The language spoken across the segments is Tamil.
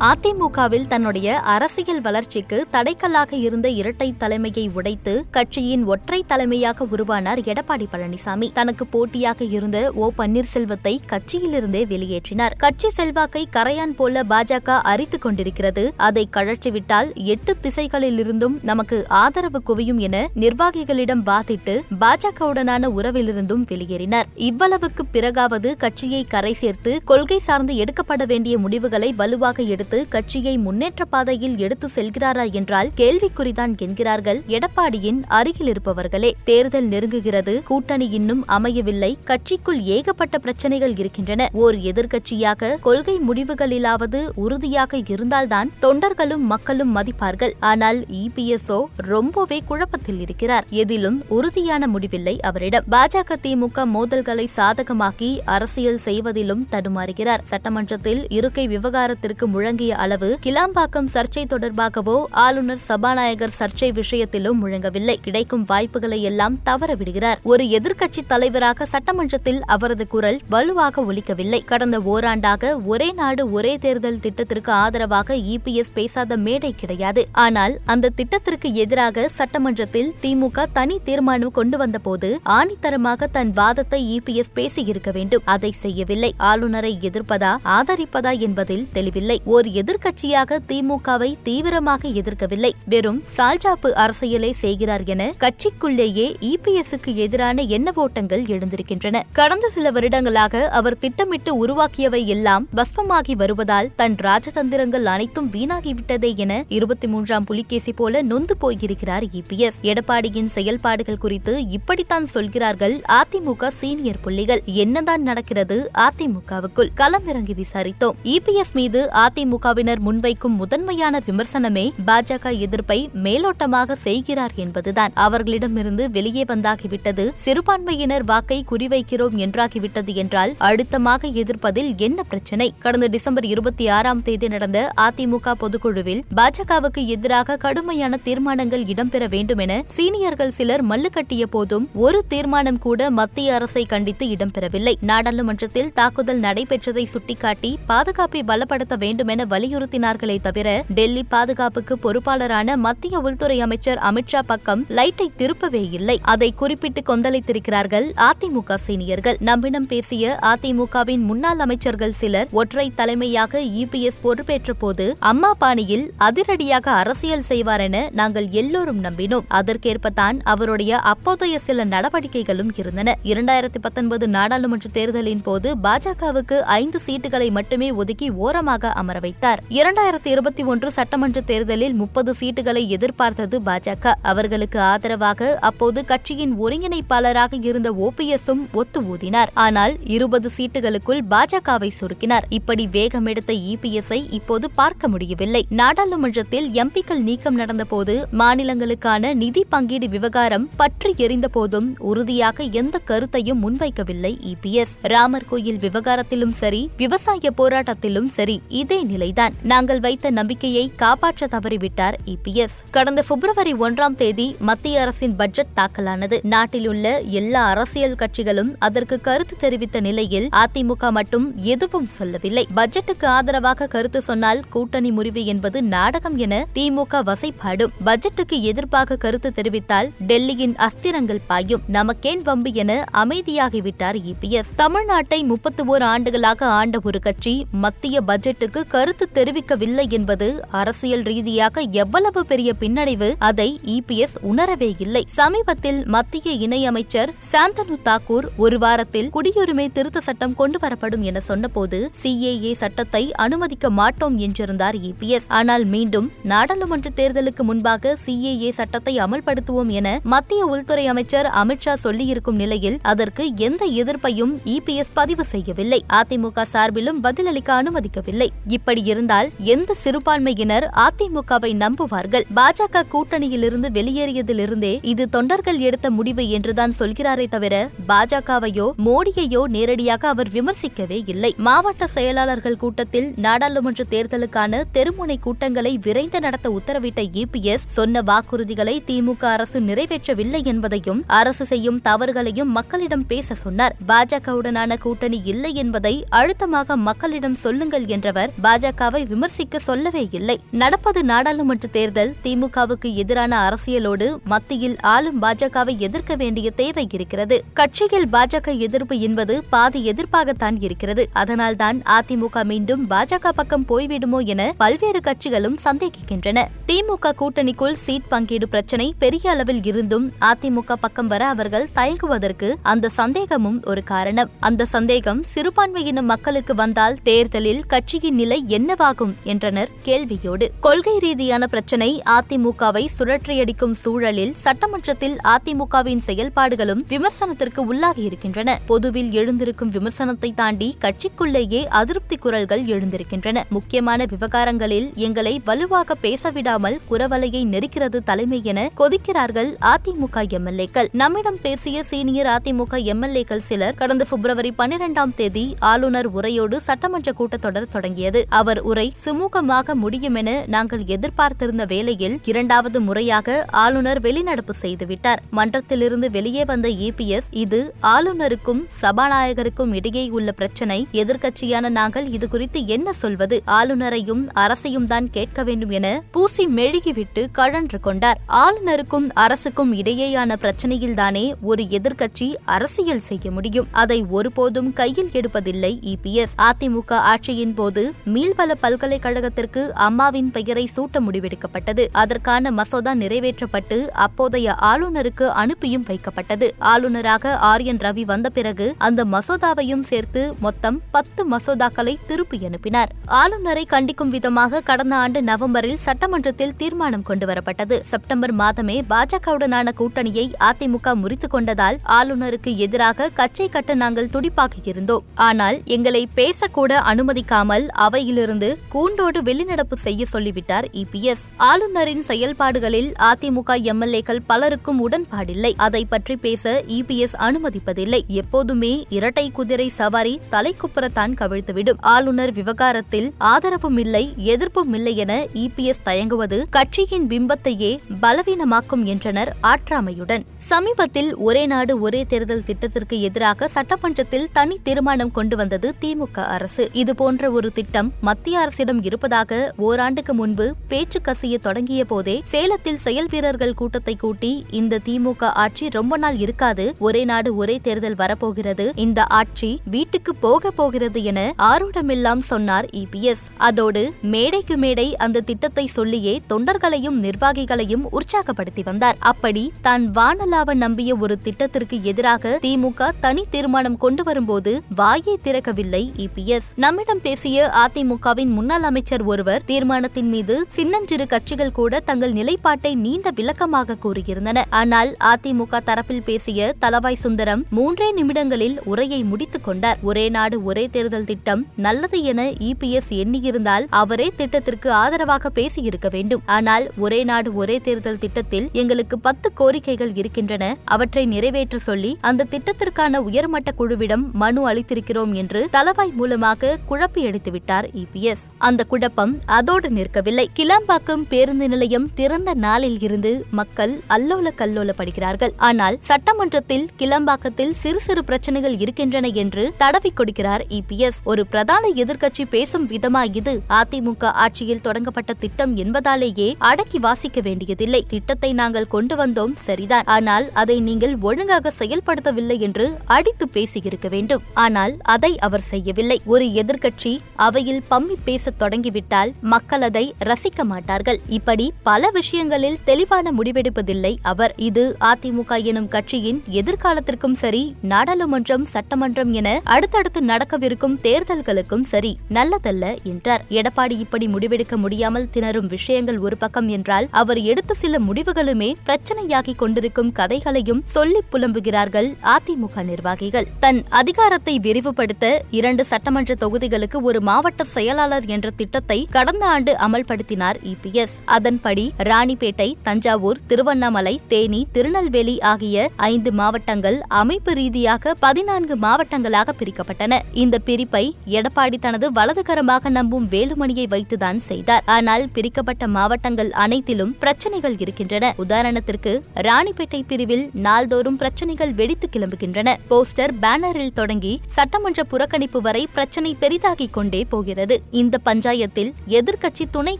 அதிமுகவில் தன்னுடைய அரசியல் வளர்ச்சிக்கு தடைக்கல்லாக இருந்த இரட்டை தலைமையை உடைத்து கட்சியின் ஒற்றை தலைமையாக உருவானார் எடப்பாடி பழனிசாமி. தனக்கு போட்டியாக இருந்த ஓ பன்னீர்செல்வத்தை கட்சியிலிருந்தே வெளியேற்றினார். கட்சி செல்வாக்கை கரையான் போல பாஜக அரித்துக் கொண்டிருக்கிறது. அதை கழற்றிவிட்டால் எட்டு திசைகளிலிருந்தும் நமக்கு ஆதரவு குவியும் என நிர்வாகிகளிடம் வாதிட்டு பாஜகவுடனான உறவிலிருந்தும் வெளியேறினார். இவ்வளவுக்கு பிறகாவது கட்சியை கரை சேர்த்து கொள்கை சார்ந்து எடுக்கப்பட வேண்டிய முடிவுகளை வலுவாக எடுத்து எடுத்து கட்சியை முன்னேற்ற பாதையில் எடுத்து செல்கிறாரா என்றால் கேள்விக்குறிதான் என்கிறார்கள் எடப்பாடியின் அருகில் இருப்பவர்களே. தேர்தல் நெருங்குகிறது கூட்டணி இன்னும் அமையவில்லை கட்சிக்குள் ஏகப்பட்ட பிரச்சனைகள் இருக்கின்றன. ஓர் எதிர்கட்சியாக கொள்கை முடிவுகளிலாவது உறுதியாக இருந்தால்தான் தொண்டர்களும் மக்களும் மதிப்பார்கள். ஆனால் இபிஎஸ்ஓ ரொம்பவே குழப்பத்தில் இருக்கிறார். எதிலும் உறுதியான முடிவில்லை அவரிடம். பாஜக திமுக மோதல்களை சாதகமாக்கி அரசியல் செய்வதிலும் தடுமாறுகிறார். சட்டமன்றத்தில் இருக்கை விவகாரத்திற்கு முழங்க முழங்கிய அளவு கிளாம்பாக்கம் சர்ச்சை தொடர்பாகவோ ஆளுநர் சபாநாயகர் சர்ச்சை விஷயத்திலும் முழங்கவில்லை. கிடைக்கும் வாய்ப்புகளை எல்லாம் தவறவிடுகிறார். ஒரு எதிர்க்கட்சி தலைவராக சட்டமன்றத்தில் அவரது குரல் வலுவாக ஒலிக்கவில்லை. கடந்த ஓராண்டாக ஒரே நாடு ஒரே தேர்தல் திட்டத்திற்கு ஆதரவாக இபிஎஸ் பேசாத மேடை கிடையாது. ஆனால் அந்த திட்டத்திற்கு எதிராக சட்டமன்றத்தில் திமுக தனி தீர்மானம் கொண்டு வந்தபோது ஆணித்தரமாக தன் வாதத்தை இபிஎஸ் பேசியிருக்க வேண்டும். அதை செய்யவில்லை. ஆளுநரை எதிர்ப்பதா ஆதரிப்பதா என்பதில் தெளிவில்லை. ஒரு எதிர்க்கட்சியாக திமுகவை தீவிரமாக எதிர்க்கவில்லை. வெறும் சால்ஜாப்பு அரசியலை செய்கிறார் என கட்சிக்குள்ளேயே இபிஎஸ்க்கு எதிரான எண்ண ஓட்டங்கள் எழுந்திருக்கின்றன. கடந்த சில வருடங்களாக அவர் திட்டமிட்டு உருவாக்கியவை எல்லாம் பஸ்மமாகி வருவதால் தன் ராஜதந்திரங்கள் அனைத்தும் வீணாகிவிட்டதே என இருபத்தி மூன்றாம் புலிகேசி போல நொந்து போயிருக்கிறார் இபிஎஸ் எடப்பாடியின் செயல்பாடுகள் குறித்து இப்படித்தான் சொல்கிறார்கள் அதிமுக சீனியர் புள்ளிகள் என்னதான் நடக்கிறது அதிமுகவுக்குள் களமிறங்கி விசாரித்தோம். இபிஎஸ் மீது அதிமுக அதிமுகவினர் முன்வைக்கும் முதன்மையான விமர்சனமே பாஜக எதிர்ப்பை மேலோட்டமாக செய்கிறார் என்பதுதான். அவர்களிடமிருந்து வெளியே வந்தாகிவிட்டது. சிறுபான்மையினர் வாக்கை குறிவைக்கிறோம் என்றாகிவிட்டது என்றால் அழுத்தமாக எதிர்ப்பதில் என்ன பிரச்சினை? கடந்த டிசம்பர் இருபத்தி ஆறாம் தேதி நடந்த அதிமுக பொதுக்குழுவில் பாஜகவுக்கு எதிராக கடுமையான தீர்மானங்கள் இடம்பெற வேண்டும் என சீனியர்கள் சிலர் மல்லு கட்டிய போதும் ஒரு தீர்மானம் கூட மத்திய அரசை கண்டித்து இடம்பெறவில்லை. நாடாளுமன்றத்தில் தாக்குதல் நடைபெற்றதை சுட்டிக்காட்டி பாதுகாப்பை பலப்படுத்த வேண்டும் என வலியுறுத்தினார்களே தவிர டெல்லி பாதுகாப்புக்கு பொறுப்பாளரான மத்திய உள்துறை அமைச்சர் அமித்ஷா பக்கம் லைட்டை திருப்பவே இல்லை. அதை குறிப்பிட்டு கொந்தளித்திருக்கிறார்கள் அதிமுக சீனியர்கள். நம்மிடம் பேசிய அதிமுகவின் முன்னாள் அமைச்சர்கள் சிலர் ஒற்றை தலைமையாக இபிஎஸ் பொறுப்பேற்ற போது அம்மா பாணியில் அதிரடியாக அரசியல் செய்வார் என நாங்கள் எல்லோரும் நம்பினோம். அதற்கேற்பத்தான் அவருடைய அப்போதைய சில நடவடிக்கைகளும் இருந்தன. இரண்டாயிரத்தி பத்தொன்பது நாடாளுமன்ற தேர்தலின் போது பாஜகவுக்கு ஐந்து சீட்டுகளை மட்டுமே ஒதுக்கி ஓரமாக அமர வைத்தார். இரண்டாயிரத்தி இருபத்தி ஒன்று சட்டமன்ற தேர்தலில் முப்பது சீட்டுகளை எதிர்பார்த்தது பாஜக அவர்களுக்கு ஆதரவாக அப்போது கட்சியின் ஒருங்கிணைப்பாளராக இருந்த ஓபிஎஸும் ஒத்து ஊதினார். ஆனால் இருபது சீட்டுகளுக்குள் பாஜகவை சுருக்கினார். இப்படி வேகம் எடுத்த இபிஎஸ்ஐ இப்போது பார்க்க முடியவில்லை. நாடாளுமன்றத்தில் எம்பிக்கள் நீக்கம் நடந்தபோது மாநிலங்களுக்கான நிதி பங்கீடு விவகாரம் பற்றி எரிந்த போதும் உறுதியாக எந்த கருத்தையும் முன்வைக்கவில்லை இபிஎஸ் ராமர் கோயில் விவகாரத்திலும் சரி விவசாய போராட்டத்திலும் சரி இதே நிலைதான். நாங்கள் வைத்த நம்பிக்கையை காப்பாற்ற தவறிவிட்டார் இபிஎஸ் கடந்த பிப்ரவரி ஒன்றாம் தேதி மத்திய அரசின் பட்ஜெட் தாக்கலானது. நாட்டில் உள்ள எல்லா அரசியல் கட்சிகளும் அதற்கு கருத்து தெரிவித்த நிலையில் அதிமுக மட்டும் எதுவும் சொல்லவில்லை. பட்ஜெட்டுக்கு ஆதரவாக கருத்து சொன்னால் கூட்டணி முறிவு என்பது நாடகம் என திமுக வசைப்பாடும். பட்ஜெட்டுக்கு எதிர்ப்பாக கருத்து தெரிவித்தால் டெல்லியின் அஸ்திரங்கள் பாயும். நமக்கேன் வம்பு என அமைதியாகிவிட்டார் இபிஎஸ் தமிழ்நாட்டை முப்பத்தி ஓர் ஆண்டுகளாக ஆண்ட ஒரு கட்சி மத்திய பட்ஜெட்டுக்கு கருத்து தெரிவிக்கவில்லை என்பது அரசியல் ரீதியாக எவ்வளவு பெரிய பின்னடைவு அதை இபிஎஸ் உணரவே இல்லை. சமீபத்தில் மத்திய இணையமைச்சர் சாந்தனு தாக்கூர் ஒரு வாரத்தில் குடியுரிமை திருத்த சட்டம் கொண்டு வரப்படும் என சொன்னபோது சிஏஏ சட்டத்தை அனுமதிக்க மாட்டோம் என்றிருந்தார் இபிஎஸ் ஆனால் மீண்டும் நாடாளுமன்ற தேர்தலுக்கு முன்பாக சிஏஏ சட்டத்தை அமல்படுத்துவோம் என மத்திய உள்துறை அமைச்சர் அமித்ஷா சொல்லியிருக்கும் நிலையில் அதற்கு எந்த எதிர்ப்பையும் இபிஎஸ் பதிவு செய்யவில்லை. அதிமுக சார்பிலும் பதிலளிக்க அனுமதிக்கவில்லை. இப்படி அப்படி இருந்தால் எந்த சிறுபான்மையினர் அதிமுகவை நம்புவார்கள்? பாஜக கூட்டணியிலிருந்து வெளியேறியதிலிருந்தே இது தொண்டர்கள் எடுத்த முடிவு என்றுதான் சொல்கிறாரே தவிர பாஜகவையோ மோடியையோ நேரடியாக அவர் விமர்சிக்கவே இல்லை. மாவட்ட செயலாளர்கள் கூட்டத்தில் நாடாளுமன்ற தேர்தலுக்கான தெருமுனை கூட்டங்களை விரைந்து நடத்த உத்தரவிட்ட இபிஎஸ் சொன்ன வாக்குறுதிகளை திமுக அரசு நிறைவேற்றவில்லை என்பதையும் அரசு செய்யும் தவறுகளையும் மக்களிடம் பேச சொன்னார். பாஜகவுடனான கூட்டணி இல்லை என்பதை அழுத்தமாக மக்களிடம் சொல்லுங்கள் என்றவர் பாஜக பாஜகவை விமர்சிக்க சொல்லவே இல்லை. நடப்பது நாடாளுமன்ற தேர்தல் திமுகவுக்கு எதிரான அரசியலோடு மத்தியில் ஆளும் பாஜகவை எதிர்க்க வேண்டிய தேவை இருக்கிறது. கட்சியில் பாஜக எதிர்ப்பு என்பது பாதி எதிர்ப்பாகத்தான் இருக்கிறது. அதனால்தான் அதிமுக மீண்டும் பாஜக பக்கம் போய்விடுமோ என பல்வேறு கட்சிகளும் சந்தேகிக்கின்றன. திமுக கூட்டணிக்குள் சீட் பங்கீடு பிரச்சனை பெரிய அளவில் இருந்தும் அதிமுக பக்கம் வர அவர்கள் தயங்குவதற்கு அந்த சந்தேகமும் ஒரு காரணம். அந்த சந்தேகம் சிறுபான்மையின மக்களுக்கு வந்தால் தேர்தலில் கட்சியின் நிலை என்னவாகும் என்றனர் கேள்வியோடு. கொள்கை ரீதியான பிரச்சனை அதிமுகவை சுழற்றியடிக்கும் சூழலில் சட்டமன்றத்தில் அதிமுகவின் செயல்பாடுகளும் விமர்சனத்திற்கு உள்ளாகி இருக்கின்றன. பொதுவில் எழுந்திருக்கும் விமர்சனத்தை தாண்டி கட்சிக்குள்ளேயே அதிருப்தி குரல்கள் எழுந்திருக்கின்றன. முக்கியமான விவகாரங்களில் எங்களை வலுவாக பேசவிடாமல் குரவலையை நெருக்கிறது தலைமை என கொதிக்கிறார்கள் அதிமுக எம்எல்ஏக்கள். நம்மிடம் பேசிய சீனியர் அதிமுக எம்எல்ஏக்கள் சிலர் கடந்த பிப்ரவரி பன்னிரெண்டாம் தேதி ஆளுநர் உரையோடு சட்டமன்ற கூட்டத்தொடர் தொடங்கியது. அவர் உரை சுமூகமாக முடியும் என நாங்கள் எதிர்பார்த்திருந்த வேளையில் இரண்டாவது முறையாக ஆளுநர் வெளிநடப்பு செய்துவிட்டார். மன்றத்திலிருந்து வெளியே வந்த இபிஎஸ் இது ஆளுநருக்கும் சபாநாயகருக்கும் இடையே உள்ள பிரச்சினை. எதிர்க்கட்சியான நாங்கள் இது குறித்து என்ன சொல்வது? ஆளுநரையும் அரசையும் தான் கேட்க வேண்டும் என பூசி மெழுகிவிட்டு கழன்று கொண்டார். ஆளுநருக்கும் அரசுக்கும் இடையேயான பிரச்சனையில்தானே ஒரு எதிர்க்கட்சி அரசியல் செய்ய முடியும். அதை ஒருபோதும் கையில் எடுப்பதில்லை இபிஎஸ் அதிமுக ஆட்சியின் போது மீள் மீள்வள பல்கலைக்கழகத்திற்கு அம்மாவின் பெயரை சூட்ட முடிவெடுக்கப்பட்டது. அதற்கான மசோதா நிறைவேற்றப்பட்டு அப்போதைய ஆளுநருக்கு அனுப்பியும் வைக்கப்பட்டது. ஆளுநராக ஆர் என் ரவி வந்த பிறகு அந்த மசோதாவையும் சேர்த்து மொத்தம் பத்து மசோதாக்களை திருப்பி அனுப்பினார். ஆளுநரை கண்டிக்கும் விதமாக கடந்த ஆண்டு நவம்பரில் சட்டமன்றத்தில் தீர்மானம் கொண்டுவரப்பட்டது. செப்டம்பர் மாதமே பாஜகவுடனான கூட்டணியை அதிமுக முறித்துக் கொண்டதால் ஆளுநருக்கு எதிராக கட்சை கட்ட நாங்கள் துடிப்பாக இருந்தோம். ஆனால் எங்களை பேசக்கூட அனுமதிக்காமல் அவையில் அவையிலிருந்து கூண்டோடு வெளிநடப்பு செய்ய சொல்லிவிட்டார் இபிஎஸ் ஆளுநரின் செயல்பாடுகளில் அதிமுக எம்எல்ஏக்கள் பலருக்கும் உடன்பாடில்லை. அதை பற்றி பேச இபிஎஸ் அனுமதிப்பதில்லை. எப்போதுமே இரட்டை குதிரை சவாரி தலைக்குப்புறத்தான் கவிழ்த்துவிடும். ஆளுநர் விவகாரத்தில் ஆதரவும் இல்லை எதிர்ப்பும் இல்லை என இபிஎஸ் தயங்குவது கட்சியின் பிம்பத்தையே பலவீனமாக்கும் என்றனர் ஆற்றாமையுடன். சமீபத்தில் ஒரே நாடு ஒரே தேர்தல் திட்டத்திற்கு எதிராக சட்டமன்றத்தில் தனி தீர்மானம் கொண்டு வந்தது திமுக அரசு. இதுபோன்ற ஒரு திட்டம் மத்திய அரசிடம் இருப்பதாக ஓராண்டுக்கு முன்பு பேச்சு கசிய தொடங்கிய போதே சேலத்தில் செயல் வீரர்கள் கூட்டத்தை கூட்டி இந்த திமுக ஆட்சி ரொம்ப நாள் இருக்காது ஒரே நாடு ஒரே தேர்தல் வரப்போகிறது இந்த ஆட்சி வீட்டுக்கு போக போகிறது என ஆரோடமெல்லாம் சொன்னார் இபிஎஸ் அதோடு மேடைக்கு மேடை அந்த திட்டத்தை சொல்லியே தொண்டர்களையும் நிர்வாகிகளையும் உற்சாகப்படுத்தி வந்தார். அப்படி தான் வானலாவ நம்பிய ஒரு திட்டத்திற்கு எதிராக திமுக தனி தீர்மானம் கொண்டு வரும்போது வாயை திறக்கவில்லை இபிஎஸ் நம்மிடம் பேசிய அதிமுக அதிமுகவின் முன்னாள் அமைச்சர் ஒருவர் தீர்மானத்தின் மீது சின்னஞ்சிறு கட்சிகள் கூட தங்கள் நிலைப்பாட்டை நீண்ட விளக்கமாக கூறியிருந்தன. ஆனால் அதிமுக தரப்பில் பேசிய தலவாய் சுந்தரம் மூன்றே நிமிடங்களில் உரையை முடித்துக் கொண்டார். ஒரே நாடு ஒரே தேர்தல் திட்டம் நல்லது என இபிஎஸ் எண்ணியிருந்தால் அவரே திட்டத்திற்கு ஆதரவாக பேசியிருக்க வேண்டும். ஆனால் ஒரே நாடு ஒரே தேர்தல் திட்டத்தில் எங்களுக்கு பத்து கோரிக்கைகள் இருக்கின்றன. அவற்றை நிறைவேற்ற சொல்லி அந்த திட்டத்திற்கான உயர்மட்ட குழுவிடம் மனு அளித்திருக்கிறோம் என்று தலவாய் மூலமாக குழப்பி எடுத்துவிட்டார் இபிஎஸ் அந்த குழப்பம் அதோடு நிற்கவில்லை. கிளாம்பாக்கம் பேருந்து நிலையம் திறந்த நாளில் இருந்து மக்கள் அல்லோல கல்லோலப்படுகிறார்கள் ஆனால் சட்டமன்றத்தில் கிளம்பாக்கத்தில் சிறு சிறு பிரச்சனைகள் இருக்கின்றன என்று தடவி கொடுக்கிறார் இபிஎஸ் ஒரு பிரதான எதிர்க்கட்சி பேசும் விதமா இது அதிமுக ஆட்சியில் தொடங்கப்பட்ட திட்டம் என்பதாலேயே அடக்கி வாசிக்க வேண்டியதில்லை. திட்டத்தை நாங்கள் கொண்டு வந்தோம் சரிதான். ஆனால் அதை நீங்கள் ஒழுங்காக செயல்படுத்தவில்லை என்று அடித்து பேசியிருக்க வேண்டும். ஆனால் அதை அவர் செய்யவில்லை. ஒரு எதிர்க்கட்சி அவையில் பம்மி பேசத் தொடங்கிவிட்டால் மக்கள் அதை ரசிக்க மாட்டார்கள். இப்படி பல விஷயங்களில் தெளிவான முடிவெடுப்பதில்லை அவர். இது அதிமுக எனும் கட்சியின் எதிர்காலத்திற்கும் சரி நாடாளுமன்றம் சட்டமன்றம் என அடுத்தடுத்து நடக்கவிருக்கும் தேர்தல்களுக்கும் சரி நல்லதல்ல என்றார். எடப்பாடி இப்படி முடிவெடுக்க முடியாமல் திணறும் விஷயங்கள் ஒரு பக்கம் என்றால் அவர் எடுத்த சில முடிவுகளுமே பிரச்சனையாகி கொண்டிருக்கும் கதைகளையும் சொல்லி புலம்புகிறார்கள் அதிமுக நிர்வாகிகள். தன் அதிகாரத்தை விரிவுபடுத்த இரண்டு சட்டமன்ற தொகுதிகளுக்கு ஒரு மாவட்ட செயல் செயலாளர் என்ற திட்டத்தை கடந்த ஆண்டு அமல்படுத்தினார் இபிஎஸ் அதன்படி ராணிப்பேட்டை தஞ்சாவூர் திருவண்ணாமலை தேனி திருநெல்வேலி ஆகிய ஐந்து மாவட்டங்கள் அமைப்பு ரீதியாக பதினான்கு மாவட்டங்களாக பிரிக்கப்பட்டன. இந்த பிரிப்பை எடப்பாடி தனது வலதுகரமாக நம்பும் வேலுமணியை வைத்துதான் செய்தார். ஆனால் பிரிக்கப்பட்ட மாவட்டங்கள் அனைத்திலும் பிரச்சனைகள் இருக்கின்றன. உதாரணத்திற்கு ராணிப்பேட்டை பிரிவில் நாள்தோறும் பிரச்சனைகள் வெடித்து கிளம்புகின்றன. போஸ்டர் பேனரில் தொடங்கி சட்டமன்ற புறக்கணிப்பு வரை பிரச்சனை பெரிதாகிக் கொண்டே போகிறது. இந்த பஞ்சாயத்தில் எதிர்க்கட்சி துணை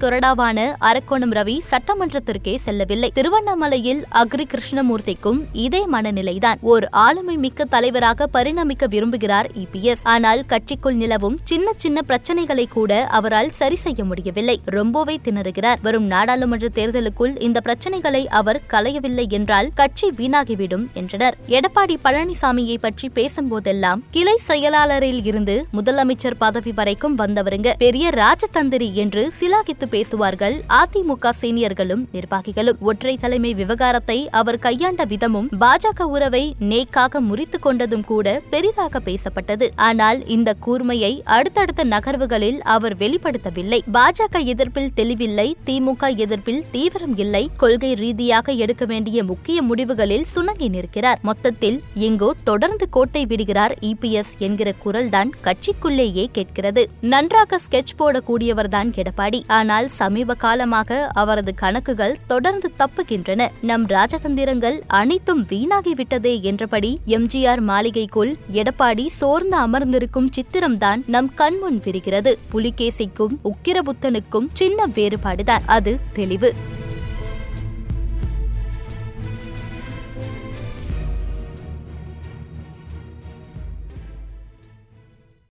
கொறடாவான அரக்கோணம் ரவி சட்டமன்றத்திற்கே செல்லவில்லை. திருவண்ணாமலையில் அக்ரி கிருஷ்ணமூர்த்திக்கும் இதே மனநிலைதான். ஓர் ஆளுமை மிக்க தலைவராக பரிணமிக்க விரும்புகிறார் இபிஎஸ் ஆனால் கட்சிக்குள் நிலவும் சின்ன சின்ன பிரச்சனைகளை கூட அவரால் சரி செய்ய முடியவில்லை. ரொம்பவே திணறுகிறார். வரும் நாடாளுமன்ற தேர்தலுக்குள் இந்த பிரச்சனைகளை அவர் களையவில்லை என்றால் கட்சி வீணாகிவிடும் என்றனர். எடப்பாடி பழனிசாமியை பற்றி பேசும்போதெல்லாம் கிளை செயலாளரில் இருந்து முதலமைச்சர் பதவி வரைக்கும் வந்தவருங்க பெரிய ராஜதந்திரி என்று சிலாகித்து பேசுவார்கள். அதிமுக சீனியர்களும் நிர்வாகிகளும். ஒற்றை தலைமை விவகாரத்தை அவர் கையாண்ட விதமும் பாஜக உறவை நேக்காக முறித்துக் கொண்டதும் கூட பெரிதாக பேசப்பட்டது. ஆனால் இந்த கூர்மையை அடுத்தடுத்த நகர்வுகளில் அவர் வெளிப்படுத்தவில்லை. பாஜக எதிர்ப்பில் தெளிவில்லை திமுக எதிர்ப்பில் தீவிரம் இல்லை. கொள்கை ரீதியாக எடுக்க வேண்டிய முக்கிய முடிவுகளில் சுணங்கி நிற்கிறார். மொத்தத்தில் எங்கோ தொடர்ந்து கோட்டை விடுகிறார் இபிஎஸ் என்கிற குரல்தான் கட்சிக்குள்ளேயே கேட்கிறது. நன்றாக ஸ்கெட்ச் போடக்கூடியவர்தான் எடப்பாடி. ஆனால் சமீப காலமாக அவரது கணக்குகள் தொடர்ந்து தப்புகின்றன. நம் ராஜதந்திரங்கள் அனைத்தும் வீணாகிவிட்டதே என்றபடி எம்ஜிஆர் மாளிகைக்குள் எடப்பாடி சோர்ந்து அமர்ந்திருக்கும் சித்திரம்தான் நம் கண்முன் விரிகிறது. புலிகேசிக்கும் உக்கிரபுத்தனுக்கும் சின்ன வேறுபாடுதான். அது தெளிவு.